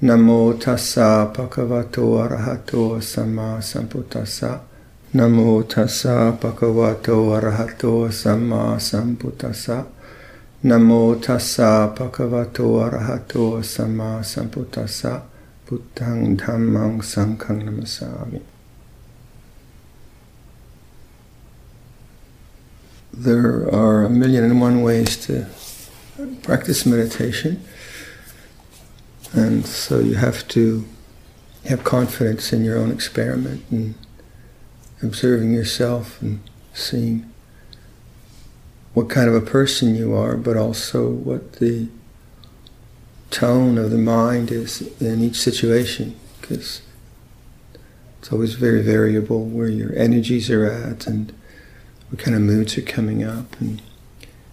Namo tassa bhagavato arahato samma sambuddhassa. Namo tassa bhagavato arahato samma sambuddhassa. Namo tassa bhagavato arahato samma sambuddhassa. Buddhang dhammang sanghang namasami. There are a million and one ways to practice meditation. And so you have to have confidence in your own experiment and observing yourself and seeing what kind of a person you are, but also what the tone of the mind is in each situation, because it's always very variable where your energies are at and what kind of moods are coming up and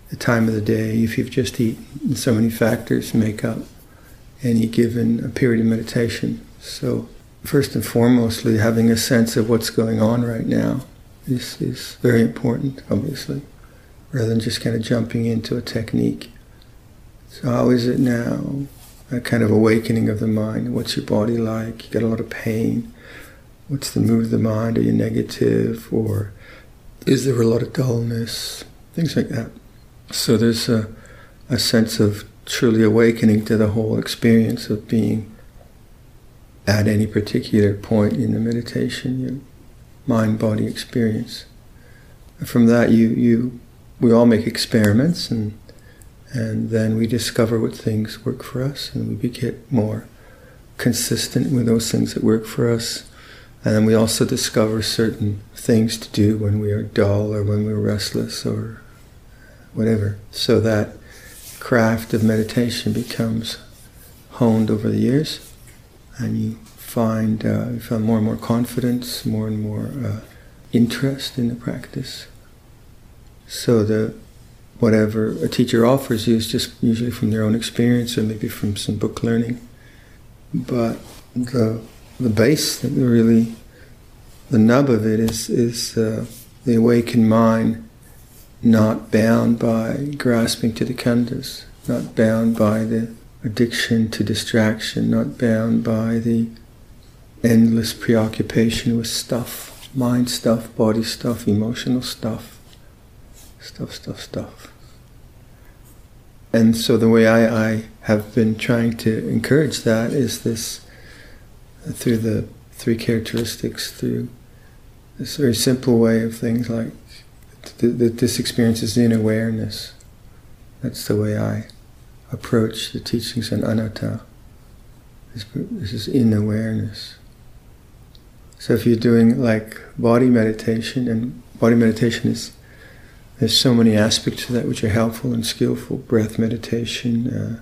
the time of the day. If you've just eaten, so many factors make up any given period of meditation. So, first and foremostly, having a sense of what's going on right now is, is very important, obviously, rather than just kind of jumping into a technique. So, how is it now? A kind of awakening of the mind. What's your body like? You got a lot of pain. What's the mood of the mind? Are you negative? Or is there a lot of dullness? Things like that. So, there's a, a sense of truly awakening to the whole experience of being at any particular point in the meditation, your mind body experience. From that, you, you, we all make experiments, and, and then we discover what things work for us, and we get more consistent with those things that work for us. And then we also discover certain things to do when we are dull or when we're restless or whatever. So that craft of meditation becomes honed over the years, and you find uh, you find more and more confidence, more and more uh, interest in the practice. So the whatever a teacher offers you is just usually from their own experience or maybe from some book learning, but the the base, that really, the nub of it is is uh, the awakened mind not bound by grasping to the khandhas, not bound by the addiction to distraction, not bound by the endless preoccupation with stuff, mind stuff, body stuff, emotional stuff, stuff, stuff, stuff. And so the way I, I have been trying to encourage that is this through the three characteristics, through this very simple way of things like that this experience is in awareness. That's the way I approach the teachings on anatta. This, this is in awareness. So if you're doing like body meditation, and body meditation is there's so many aspects to that which are helpful and skillful. Breath meditation, uh,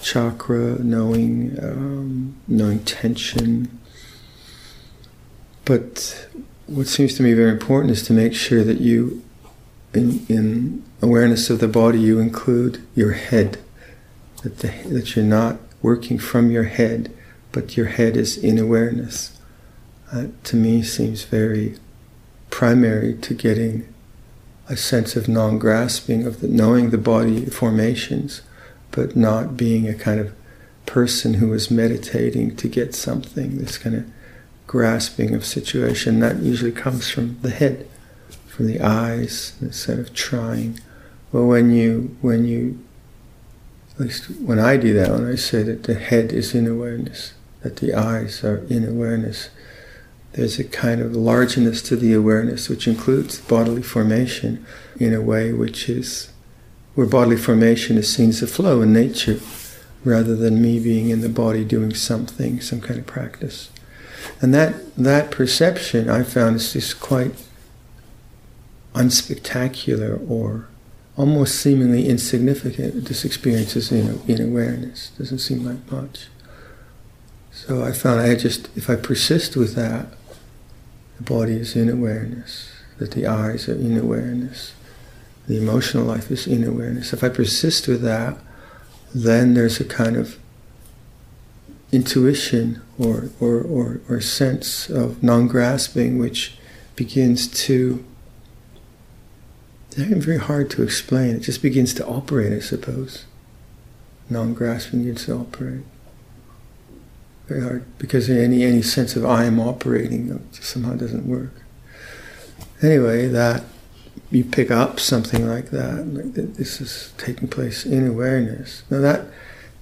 chakra knowing, um, knowing tension. But what seems to me very important is to make sure that you in, in awareness of the body, you include your head, that, the, that you're not working from your head, but your head is in awareness. That to me seems very primary to getting a sense of non grasping, of the, knowing the body formations, but not being a kind of person who is meditating to get something, this kind of grasping of situation. That usually comes from the head from the eyes instead of trying. Well, when you when you at least when I do that, when I say that the head is in awareness, that the eyes are in awareness, there's a kind of largeness to the awareness which includes bodily formation in a way which is where bodily formation is seen as a flow in nature rather than me being in the body doing something, some kind of practice. And that that perception I found is just quite unspectacular or almost seemingly insignificant. This experience is in, in awareness. Doesn't seem like much. So I found I just, if I persist with that, the body is in awareness, that the eyes are in awareness, the emotional life is in awareness. If I persist with that, then there's a kind of intuition or, or, or, or sense of non grasping which begins to very hard to explain. It just begins to operate, I suppose. Non grasping begins to operate. very hard because any any sense of I am operating somehow doesn't work. Anyway, that you pick up something like that, like that this is taking place in awareness. Now that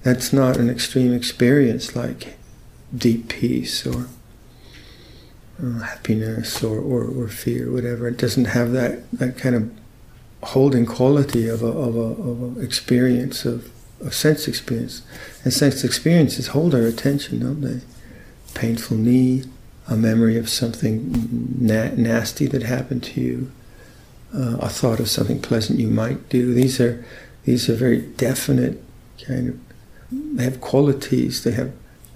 that's not an extreme experience like deep peace or uh, happiness or, or, or fear, whatever. It doesn't have that, that kind of holding quality of a, of a, of a experience of, of sense experience. And sense experiences hold our attention, don't they? Painful knee, a memory of something na- nasty that happened to you, uh, a thought of something pleasant you might do. These are these are very definite kind of. They have qualities. They have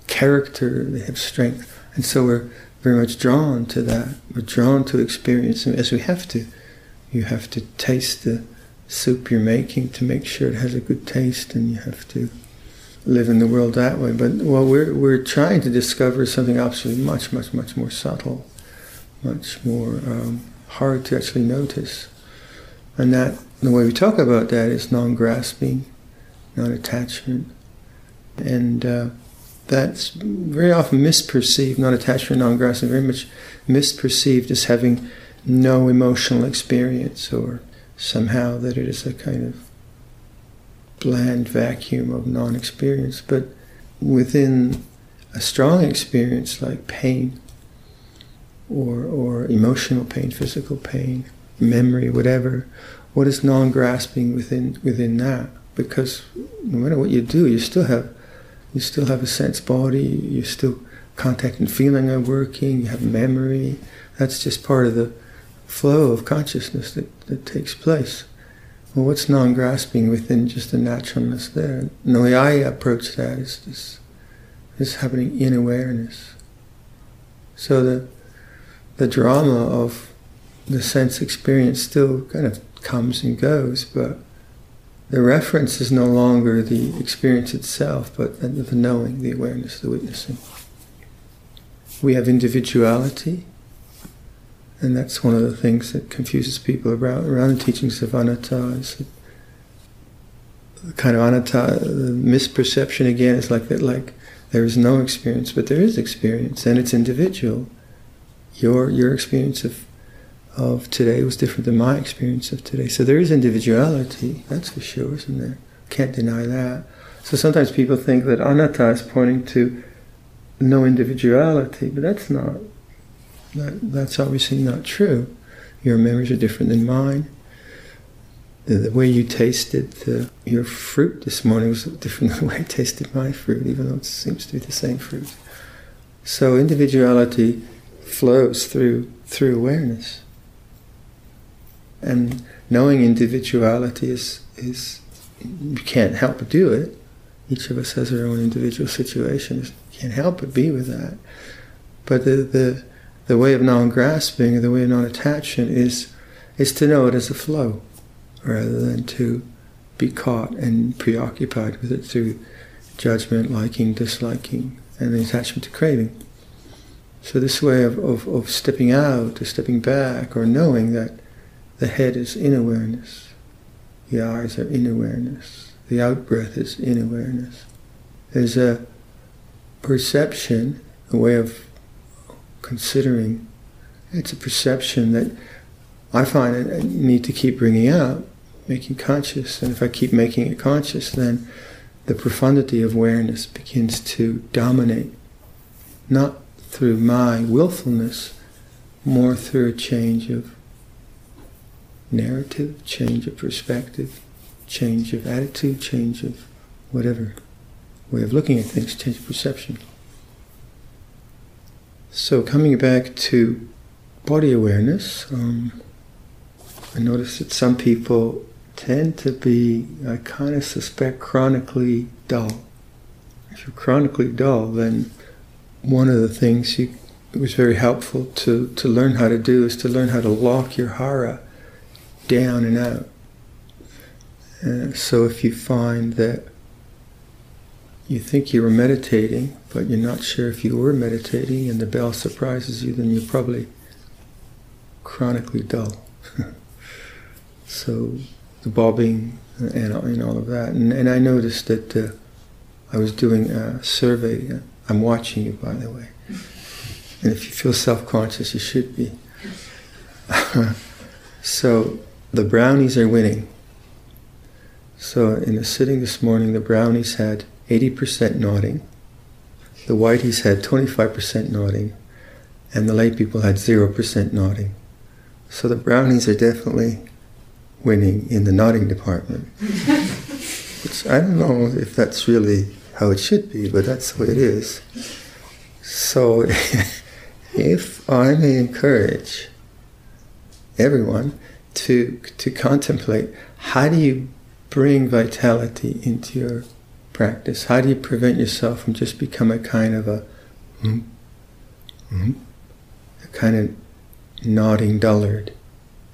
character. They have strength, and so we're very much drawn to that. We're drawn to experience, them as we have to. You have to taste the soup you're making to make sure it has a good taste, and you have to live in the world that way. But well, we're we're trying to discover something absolutely much, much, much more subtle, much more um, hard to actually notice, and that the way we talk about that is non-grasping, non-attachment, and uh, that's very often misperceived. Non-attachment, non-grasping, very much misperceived as having no emotional experience or somehow that it is a kind of bland vacuum of non experience. But within a strong experience like pain or, or emotional pain, physical pain, memory, whatever, what is non grasping within, within that? Because no matter what you do, you still have you still have a sense body, you still contact and feeling are working, you have memory. That's just part of the flow of consciousness that, that takes place. Well, what's non-grasping within just the naturalness there? And the way I approach that is this, is happening in awareness. So the the drama of the sense experience still kind of comes and goes, but the reference is no longer the experience itself, but the knowing, the awareness, the witnessing. We have individuality, and that's one of the things that confuses people around, around the teachings of anatta. Is the kind of anatta, the misperception again is like that, like there is no experience, but there is experience, and it's individual. Your your experience of of today was different than my experience of today. So there is individuality, that's for sure, isn't there? Can't deny that. So sometimes people think that anatta is pointing to no individuality, but that's not that, that's obviously not true. Your memories are different than mine. The, the way you tasted the, your fruit this morning was different than the way I tasted my fruit, even though it seems to be the same fruit. So individuality flows through through awareness. And knowing individuality is is you can't help but do it. Each of us has our own individual situations. You can't help but be with that. But the, the the way of non-grasping, the way of non-attachment is is to know it as a flow, rather than to be caught and preoccupied with it through judgment, liking, disliking, and the attachment to craving. So this way of, of, of stepping out, or stepping back, or knowing that the head is in awareness, the eyes are in awareness, the out breath is in awareness. There's a perception, a way of considering. It's a perception that I find I need to keep bringing up, making conscious. And if I keep making it conscious, then the profundity of awareness begins to dominate, not through my willfulness, more through a change of narrative, change of perspective, change of attitude, change of whatever way of looking at things, change of perception. So coming back to body awareness, um, I notice that some people tend to be, I kind of suspect, chronically dull. If you're chronically dull, then one of the things you, it was very helpful to, to learn how to do is to learn how to lock your hara down and out. Uh, so if you find that you think you were meditating, but you're not sure if you were meditating, and the bell surprises you, then you're probably chronically dull. so the bobbing and, and all of that. And, and I noticed that uh, I was doing a survey, I'm watching you, by the way. And if you feel self conscious, you should be. so the brownies are winning. So in the sitting this morning, the brownies had 80% nodding, the whiteys had 25% nodding, and the lay people had 0% nodding. So the brownies are definitely winning in the nodding department. Which I don't know if that's really how it should be, but that's the way it is. So if I may encourage everyone to to contemplate how do you bring vitality into your practice? How do you prevent yourself from just become a kind of a, mm, mm, a kind of nodding dullard?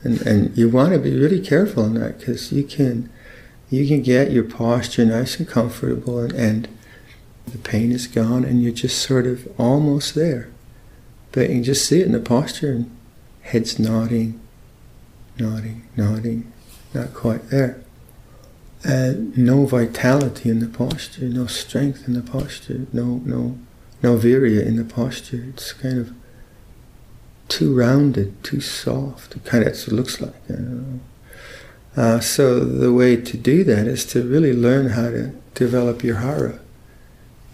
And, and you want to be really careful in that because you can you can get your posture nice and comfortable and, and the pain is gone and you're just sort of almost there. But you can just see it in the posture and head's nodding, nodding, nodding, not quite there. And no vitality in the posture, no strength in the posture, no no no virya in the posture. It's kind of too rounded, too soft. It kind of it looks like. Uh, so the way to do that is to really learn how to develop your hara,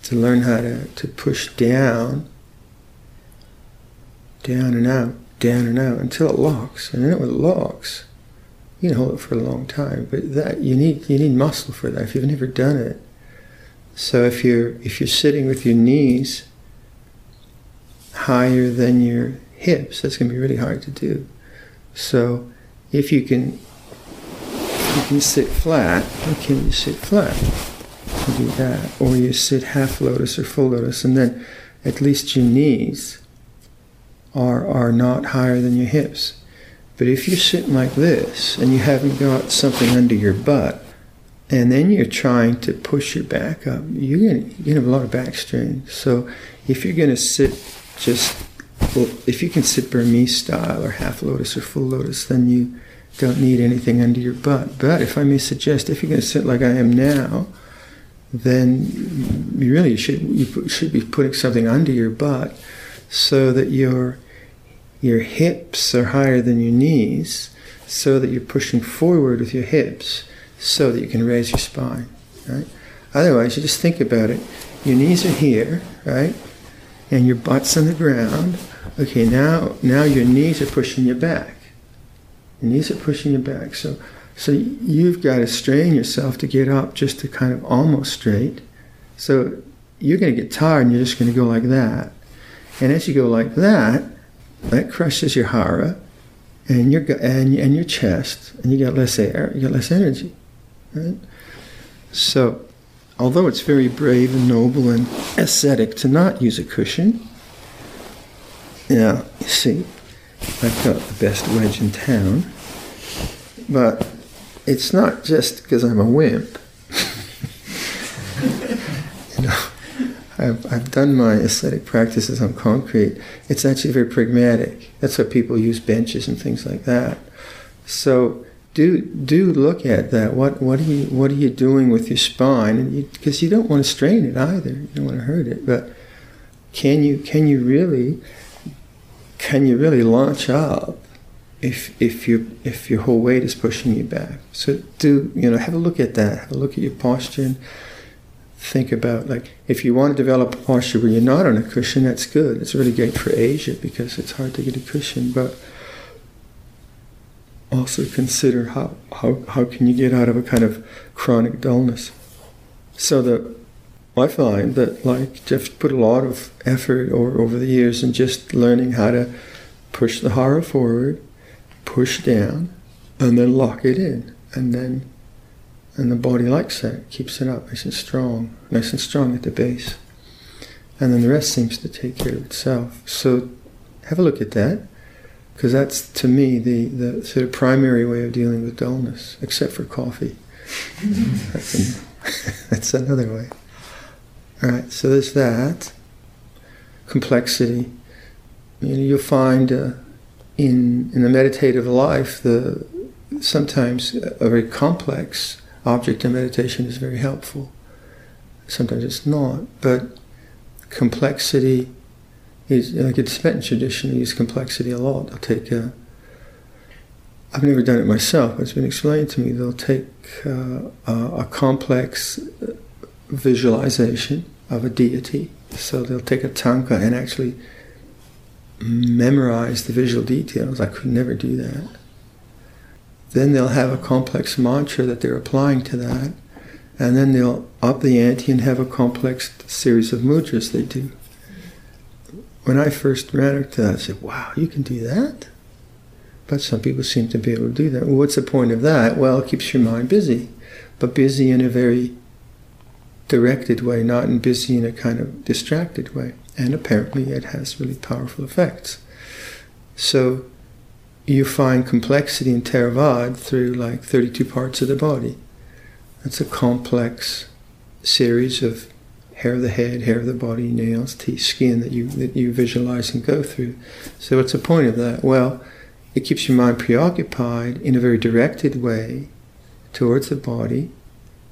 to learn how to, to push down, down and out, down and out until it locks. And then it locks, you can hold it for a long time. But that you need you need muscle for that if you've never done it. So if you're if you're sitting with your knees higher than your hips, that's going to be really hard to do. So if you can, you can sit flat. Okay, you sit flat. You do that, or you sit half lotus or full lotus, and then at least your knees are are not higher than your hips. But if you're sitting like this and you haven't got something under your butt, and then you're trying to push your back up, you're you're gonna have a lot of back strain. So if you're gonna sit just well, if you can sit Burmese style or half lotus or full lotus, then you don't need anything under your butt. But if I may suggest, if you're going to sit like I am now, then you really should you should be putting something under your butt so that your your hips are higher than your knees, so that you're pushing forward with your hips, so that you can raise your spine. Right? Otherwise, you just think about it. Your knees are here, right? and your butt's on the ground. Okay, now now your knees are pushing you back. Your knees are pushing you back. So so you've got to strain yourself to get up just to kind of almost straight. So you're going to get tired and you're just going to go like that. And as you go like that, that crushes your hara and your and, and your chest, and you get less air, you get less energy. Right? So although it's very brave and noble and ascetic to not use a cushion, yeah, you see, I've got the best wedge in town, but it's not just because I'm a wimp. you know, I've, I've done my aesthetic practices on concrete. It's actually very pragmatic. That's why people use benches and things like that. So do do look at that. What what are you what are you doing with your spine? Because you, you, don't want to strain it either. You don't want to hurt it. But can you can you really can you really launch up if if you if your whole weight is pushing you back? So do you know have a look at that. Have a look at your posture and think about like if you want to develop a posture where you're not on a cushion. That's good. It's really great for Asia because it's hard to get a cushion, but also consider how, how, how can you get out of a kind of chronic dullness. So that I find that like just put a lot of effort over, over the years in just learning how to push the hara forward, push down, and then lock it in. And then and the body likes that, keeps it up nice and strong, nice and strong at the base. And then the rest seems to take care of itself. So have a look at that because that's to me the, the sort of primary way of dealing with dullness, except for coffee. that's, an, that's another way. All right, so there's that complexity. You know, you'll find uh, in in the meditative life the sometimes a very complex object of meditation is very helpful. Sometimes it's not, but complexity is like it's Tibetan tradition. Use complexity a lot. They'll take a. I've never done it myself, but it's been explained to me. They'll take uh, a, a complex visualization of a deity. So they'll take a tanka and actually memorize the visual details. I could never do that. Then they'll have a complex mantra that they're applying to that, and then they'll up the ante and have a complex series of mudras they do. When I first ran into that, I said, wow, you can do that? But some people seem to be able to do that. Well, what's the point of that? Well, it keeps your mind busy, but busy in a very directed way, not in busy in a kind of distracted way. And apparently it has really powerful effects. So you find complexity in Theravada through like 32 parts of the body. That's a complex series of hair of the head, hair of the body, nails, teeth, skin that you that you visualize and go through. So what's the point of that? Well, it keeps your mind preoccupied in a very directed way towards the body,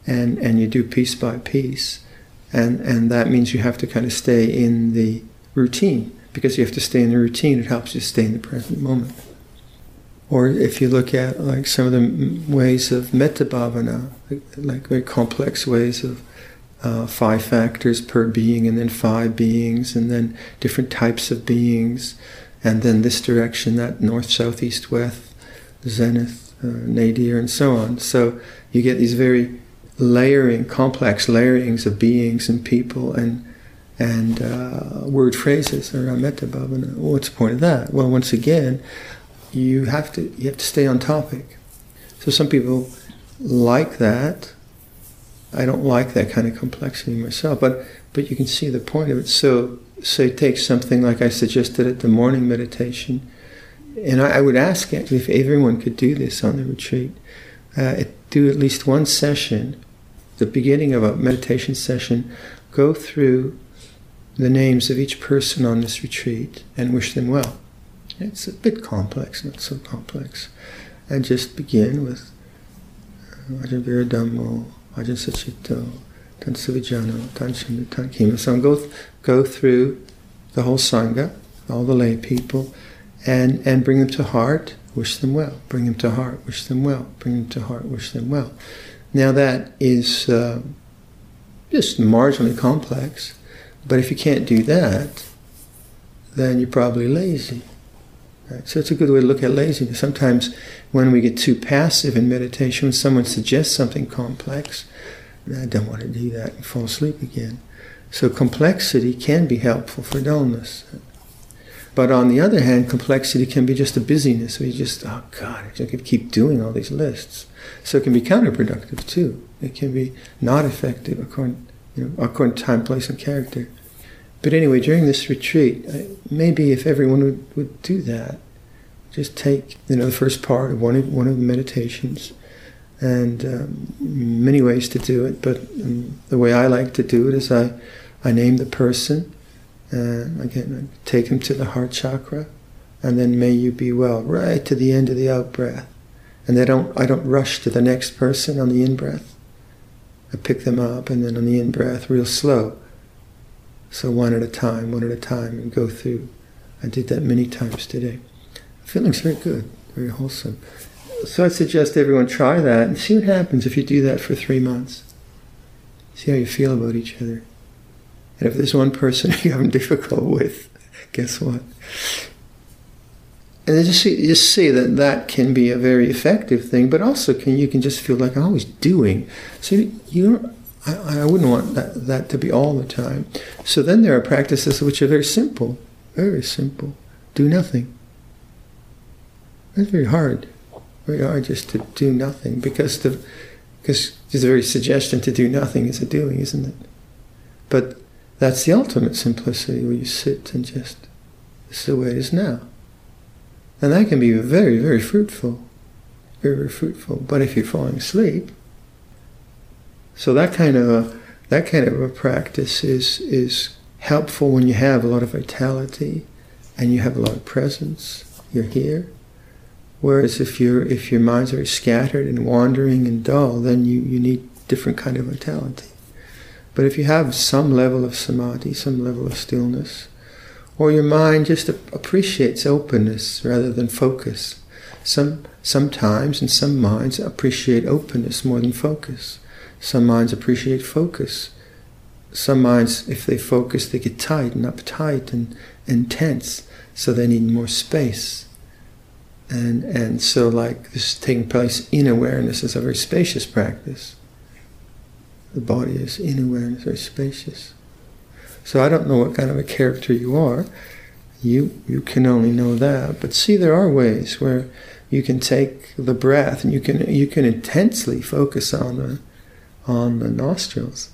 and and you do piece by piece, and and that means you have to kind of stay in the routine because you have to stay in the routine. It helps you stay in the present moment. Or if you look at like some of the ways of metta bhavana, like, very complex ways of uh, five factors per being, and then five beings, and then different types of beings, and then this direction, that north, south, east, west, zenith, uh, nadir, and so on. So you get these very layering, complex layerings of beings and people and and uh, word phrases around metta bhavana. What's the point of that? Well, once again, you have to you have to stay on topic. So some people like that. I don't like that kind of complexity myself, but but you can see the point of it. So say take something like I suggested at the morning meditation, and I, I would ask actually if everyone could do this on the retreat. Uh, do at least one session, the beginning of a meditation session, go through the names of each person on this retreat and wish them well. It's a bit complex, not so complex. And just begin with Ajahn Viradhammo, Ajahn Sucitto, Tan Suvijano, Tan Shindu, Tan Kima. So go, go through the whole Sangha, all the lay people, and, and bring them to heart, wish them well. Bring them to heart, wish them well. Bring them to heart, wish them well. Now that is uh, just marginally complex, but if you can't do that, then you're probably lazy. Right? So it's a good way to look at laziness. Sometimes when we get too passive in meditation, when someone suggests something complex, I don't want to do that and fall asleep again. So complexity can be helpful for dullness. But on the other hand, complexity can be just a busyness. We just, oh God, I could keep doing all these lists. So it can be counterproductive too. It can be not effective according, you know, according to time, place, and character. But anyway, during this retreat, maybe if everyone would, would do that, just take you know the first part of one of one of the meditations, and um, many ways to do it. But um, the way I like to do it is I I name the person, and again I take him to the heart chakra, and then may you be well right to the end of the out breath, and they don't I don't rush to the next person on the in breath. I pick them up, and then on the in breath, real slow so one at a time, one at a time, and go through. I did that many times today. Feeling's very good, very wholesome. So I suggest everyone try that and see what happens if you do that for three months. See how you feel about each other. And if there's one person you're having difficult with, guess what? And then just see, just see that that can be a very effective thing, but also can you can just feel like I'm always doing. So you I, I wouldn't want that, that to be all the time. So then there are practices which are very simple, very simple. Do nothing. That's very hard. Very hard just to do nothing because the because the very suggestion to do nothing is a doing, isn't it? But that's the ultimate simplicity where you sit and just this is the way it is now. And that can be very, very fruitful. Very, very fruitful. But if you're falling asleep, so that kind of a, that kind of a practice is is helpful when you have a lot of vitality and you have a lot of presence. You're here. Whereas if your if your mind's very scattered and wandering and dull, then you, you need different kind of vitality. But if you have some level of samadhi, some level of stillness, or your mind just appreciates openness rather than focus. Some, sometimes, in some minds, appreciate openness more than focus. Some minds appreciate focus. Some minds, if they focus, they get tight and uptight and, and tense, so they need more space. And, and so, like this taking place in awareness is a very spacious practice. The body is in awareness, very spacious. So I don't know what kind of a character you are. You you can only know that. But see, there are ways where you can take the breath and you can you can intensely focus on the on the nostrils,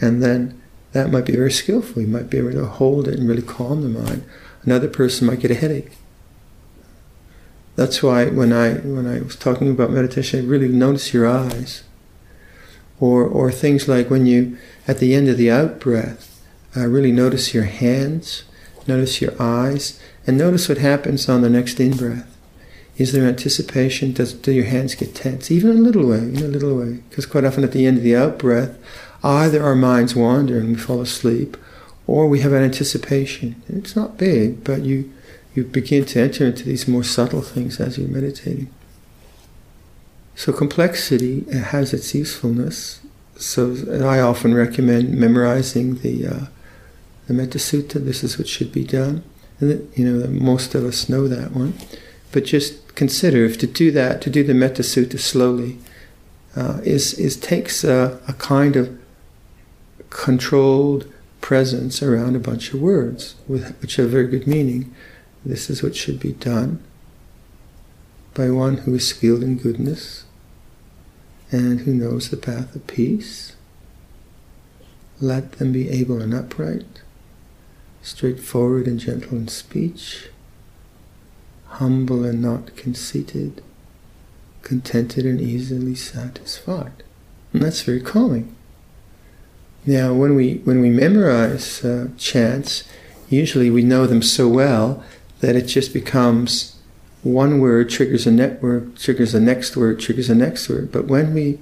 and then that might be very skillful. You might be able to hold it and really calm the mind. Another person might get a headache. That's why when I when I was talking about meditation, I really notice your eyes. Or or things like when you at the end of the out breath, uh, really notice your hands, notice your eyes, and notice what happens on the next in breath. Is there anticipation? Does do your hands get tense? Even a little way, in a little way. Because quite often at the end of the out breath, either our minds wander and we fall asleep, or we have an anticipation. It's not big, but you you begin to enter into these more subtle things as you're meditating. So complexity has its usefulness. So I often recommend memorizing the uh, the Metta Sutta, this is what should be done. And you know, most of us know that one. But just consider if to do that, to do the Metta Sutta slowly, uh, is, is takes a, a kind of controlled presence around a bunch of words, with, which have very good meaning. This is what should be done by one who is skilled in goodness and who knows the path of peace. Let them be able and upright straightforward and gentle in speech, humble and not conceited, contented and easily satisfied. And that's very calming. Now, when we when we memorize uh, chants, usually we know them so well that it just becomes one word triggers a network, triggers the next word, triggers the next word. But when we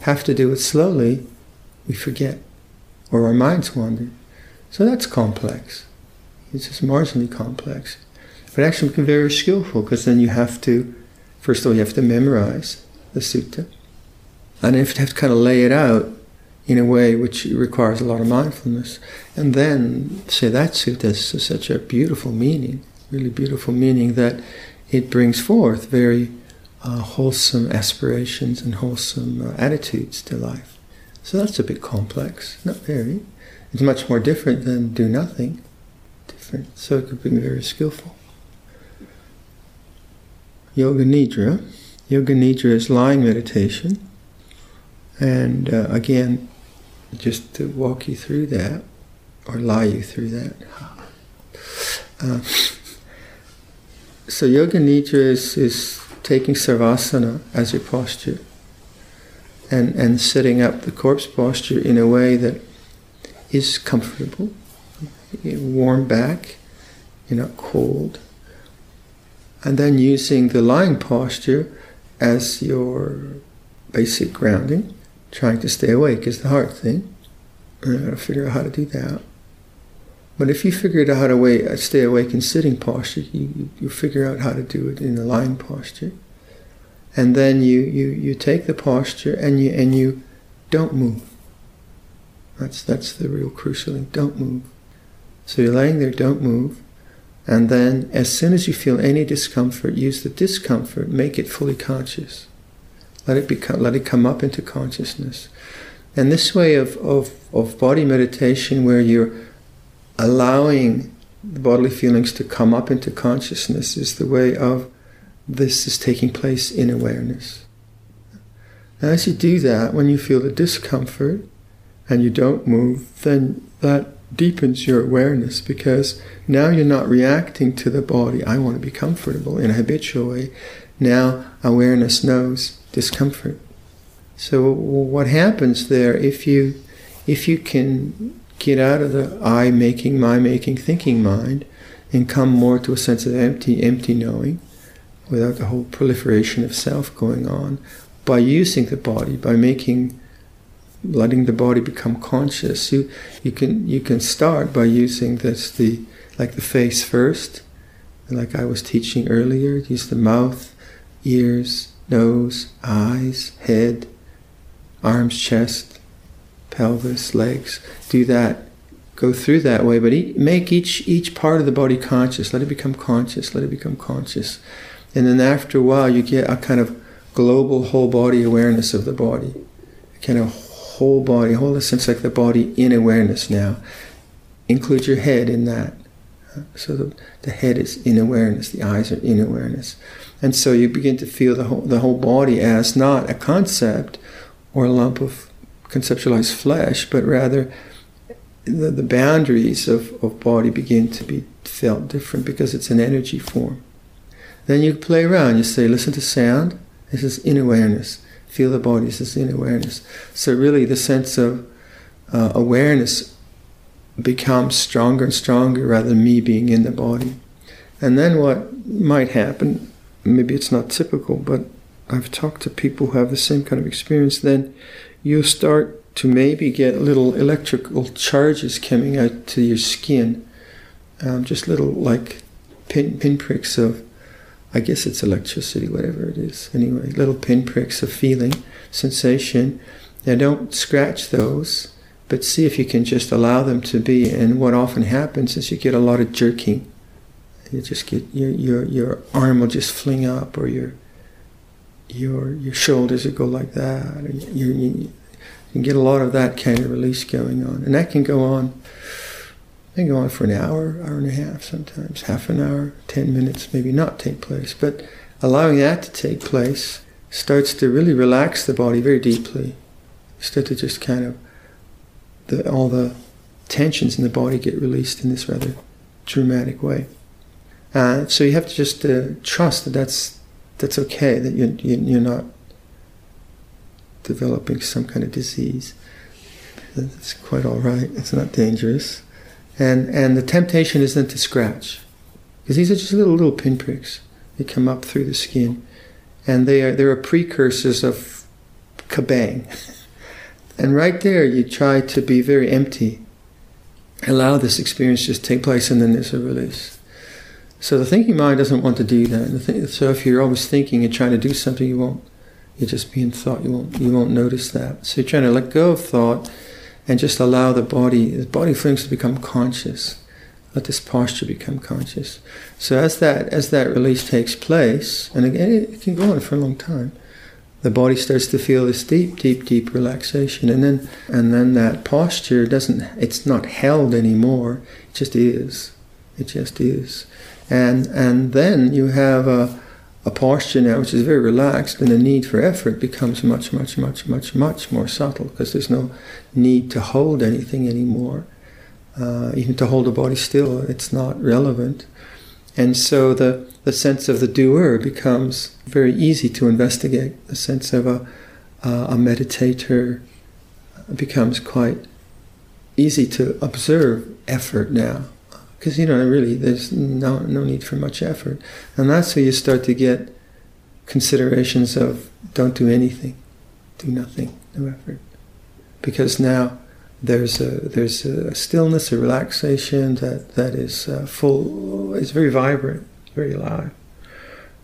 have to do it slowly, we forget, or our minds wander. So that's complex. It's just marginally complex. But actually, can be very skillful because then you have to, first of all, you have to memorize the sutta. And you have to kind of lay it out in a way which requires a lot of mindfulness. And then, say, that sutta has such a beautiful meaning, really beautiful meaning that it brings forth very uh, wholesome aspirations and wholesome uh, attitudes to life. So that's a bit complex, not very. It's much more different than do nothing. Different. So it could be very skillful. Yoga Nidra. Yoga Nidra is lying meditation. And uh, again, just to walk you through that, or lie you through that. Uh, so Yoga Nidra is, is taking Savasana as your posture and, and setting up the corpse posture in a way that is comfortable, warm back, you're not cold. And then using the lying posture as your basic grounding, trying to stay awake is the hard thing. I gotta figure out how to do that. But if you figure out how to wait, stay awake in sitting posture, you, you figure out how to do it in the lying posture. And then you, you, you take the posture and you, and you don't move. That's, that's the real crucial thing. Don't move. So you're laying there, don't move. And then, as soon as you feel any discomfort, use the discomfort, make it fully conscious. Let it, become, let it come up into consciousness. And this way of, of, of body meditation, where you're allowing the bodily feelings to come up into consciousness, is the way of this is taking place in awareness. And as you do that, when you feel the discomfort, and you don't move, then that deepens your awareness because now you're not reacting to the body. I want to be comfortable in a habitual way. Now awareness knows discomfort. So what happens there if you if you can get out of the I making, my making, thinking mind and come more to a sense of empty, empty knowing without the whole proliferation of self going on by using the body, by making letting the body become conscious. You you can you can start by using this the like the face first, like I was teaching earlier. Use the mouth, ears, nose, eyes, head, arms, chest, pelvis, legs. Do that. Go through that way, but make each each part of the body conscious. Let it become conscious. Let it become conscious, and then after a while, you get a kind of global whole body awareness of the body, a kind of whole body, whole sense like the body in awareness now. Include your head in that. So the, the head is in awareness, the eyes are in awareness. And so you begin to feel the whole, the whole body as not a concept or a lump of conceptualized flesh, but rather the, the boundaries of, of body begin to be felt different because it's an energy form. Then you play around, you say, listen to sound, this is in awareness. Feel the body, is in awareness. So, really, the sense of uh, awareness becomes stronger and stronger rather than me being in the body. And then what might happen, maybe it's not typical, but I've talked to people who have the same kind of experience, then you'll start to maybe get little electrical charges coming out to your skin, um, just little like pin pinpricks of, I guess it's electricity, whatever it is. Anyway, little pinpricks of feeling, sensation. Now don't scratch those, but see if you can just allow them to be. And what often happens is you get a lot of jerking. You just get your your your arm will just fling up, or your your your shoulders will go like that. Or your, you can get a lot of that kind of release going on. And that can go on, can go on for an hour, hour and a half sometimes, half an hour, 10 minutes, maybe not take place. But allowing that to take place starts to really relax the body very deeply. You start to just kind of, the, all the tensions in the body get released in this rather dramatic way. Uh, so you have to just uh, trust that that's, that's okay, that you're, you're not developing some kind of disease. It's quite all right. It's not dangerous. And, and the temptation is then to scratch. Because these are just little, little pinpricks. They come up through the skin. And they are, they're precursors of kabang. and right there, you try to be very empty. Allow this experience just take place, and then there's a release. So the thinking mind doesn't want to do that. So if you're always thinking and trying to do something, you won't you just be in thought. You won't you won't notice that. So you're trying to let go of thought and just allow the body the body feelings to become conscious. Let this posture become conscious. So as that as that release takes place, and again it can go on for a long time, the body starts to feel this deep, deep, deep relaxation, and then and then that posture doesn't it's not held anymore. It just is. It just is. And and then you have a a posture now which is very relaxed and the need for effort becomes much, much, much, much, much more subtle because there's no need to hold anything anymore. Uh, even to hold the body still, it's not relevant. And so the, the sense of the doer becomes very easy to investigate. The sense of a, uh, a meditator becomes quite easy to observe effort now because you know really there's no no need for much effort, and that's where you start to get considerations of don't do anything, do nothing, no effort, because now there's a there's a stillness, a relaxation that that is uh, full, is very vibrant, very alive,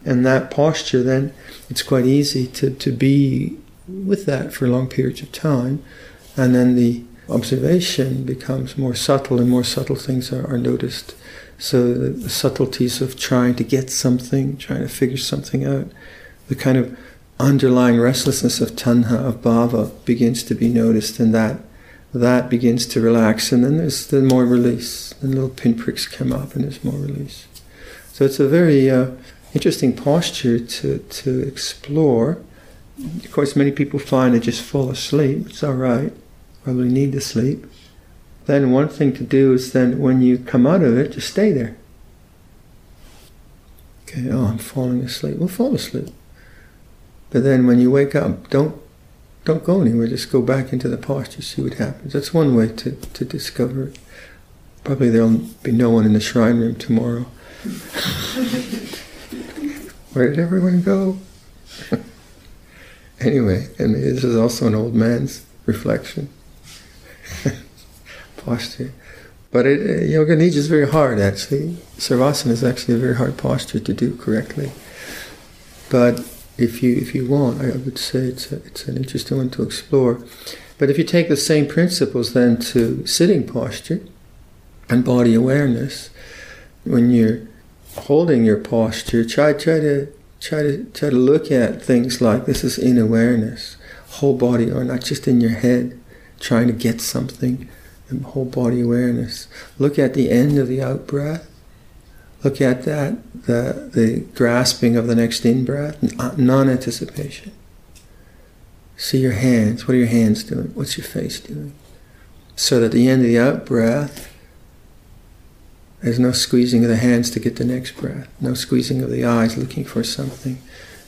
and that posture then it's quite easy to to be with that for long periods of time, and then the observation becomes more subtle and more subtle things are, are noticed. So the, the, subtleties of trying to get something, trying to figure something out, the kind of underlying restlessness of tanha, of bhava, begins to be noticed, and that that begins to relax, and then there's the more release, and little pinpricks come up, and there's more release. So it's a very uh, interesting posture to to explore. Of course, many people find they just fall asleep. It's all right probably need to sleep, then one thing to do is then when you come out of it, just stay there. Okay, oh, I'm falling asleep. Well, fall asleep. But then when you wake up, don't don't go anywhere. Just go back into the posture, see what happens. That's one way to, to discover it. Probably there'll be no one in the shrine room tomorrow. Where did everyone go? anyway, and this is also an old man's reflection, posture. But it, uh, yoga nidra is very hard actually. Savasana is actually a very hard posture to do correctly. But if you if you want, I would say it's a, it's an interesting one to explore. But if you take the same principles then to sitting posture and body awareness, when you're holding your posture, try try to try to try to look at things like this is in awareness, whole body, or not just in your head, trying to get something, and whole body awareness. Look at the end of the out breath. Look at that, the the grasping of the next in breath, uh, non-anticipation. See your hands. What are your hands doing? What's your face doing? So that at the end of the out breath, there's no squeezing of the hands to get the next breath, no squeezing of the eyes looking for something.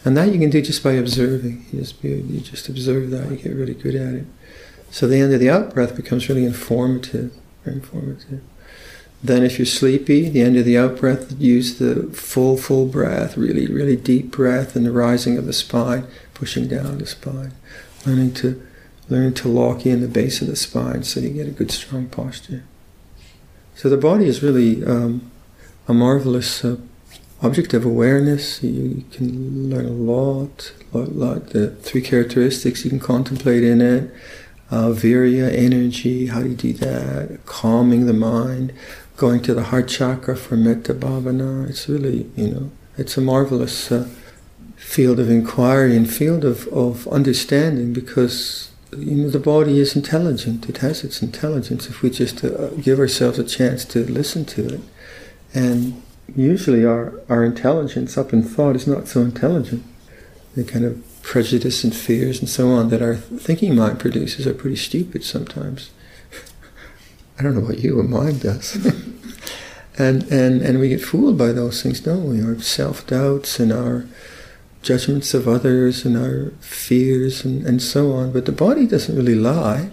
And that you can do just by observing. You just, be, you just observe that, you get really good at it. So the end of the out breath becomes really informative, very informative. Then if you're sleepy, the end of the out breath, use the full, full breath, really, really deep breath and the rising of the spine, pushing down the spine. Learning to learning to lock in the base of the spine so you get a good strong posture. So the body is really um, a marvelous uh, object of awareness. You, can learn a lot, lot, lot. The three characteristics you can contemplate in it. Uh, virya, energy, how do you do that? Calming the mind, going to the heart chakra for metta bhavana. It's really, you know, it's a marvelous uh, field of inquiry and field of, of understanding because you know, the body is intelligent. It has its intelligence if we just uh, give ourselves a chance to listen to it. And usually our, our intelligence up in thought is not so intelligent. The kind of prejudice and fears and so on that our thinking mind produces are pretty stupid sometimes. I don't know what you, but mine does. and, and, and we get fooled by those things, don't we? Our self-doubts and our judgments of others and our fears and, and so on. But the body doesn't really lie.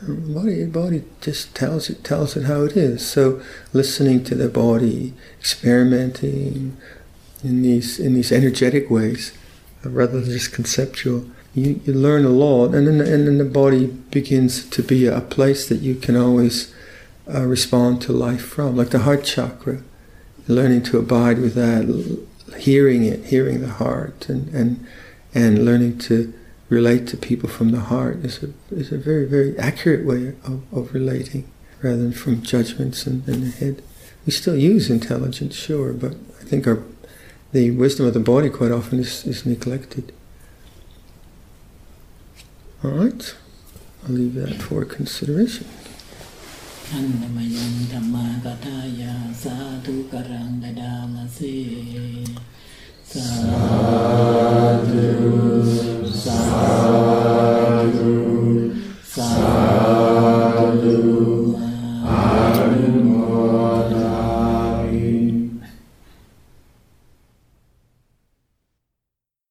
The body, the body just tells it tells it how it is. So listening to the body, experimenting in these in these energetic ways, rather than just conceptual, you, you learn a lot, and then and then the body begins to be a place that you can always uh, respond to life from, like the heart chakra. Learning to abide with that, hearing it, hearing the heart, and, and, and learning to relate to people from the heart is a, is a very, very accurate way of, of relating rather than from judgments and in the head. We still use intelligence, sure, but I think our, the wisdom of the body quite often is, is neglected. All right, I'll leave that for consideration.